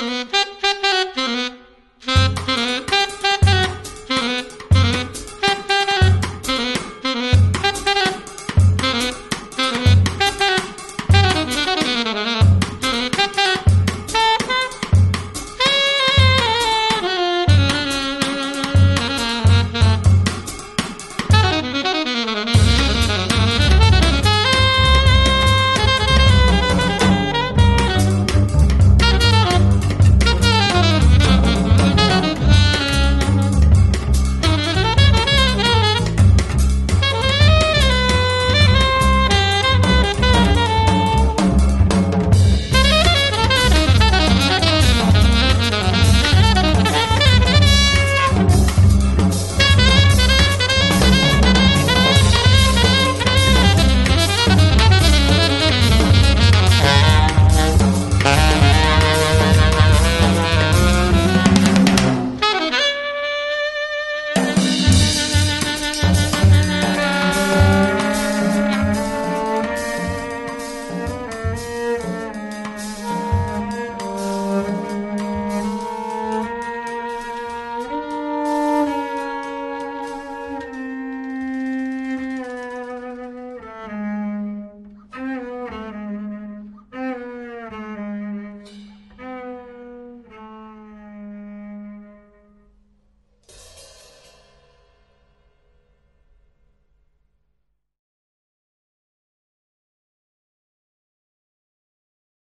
Mm-hmm.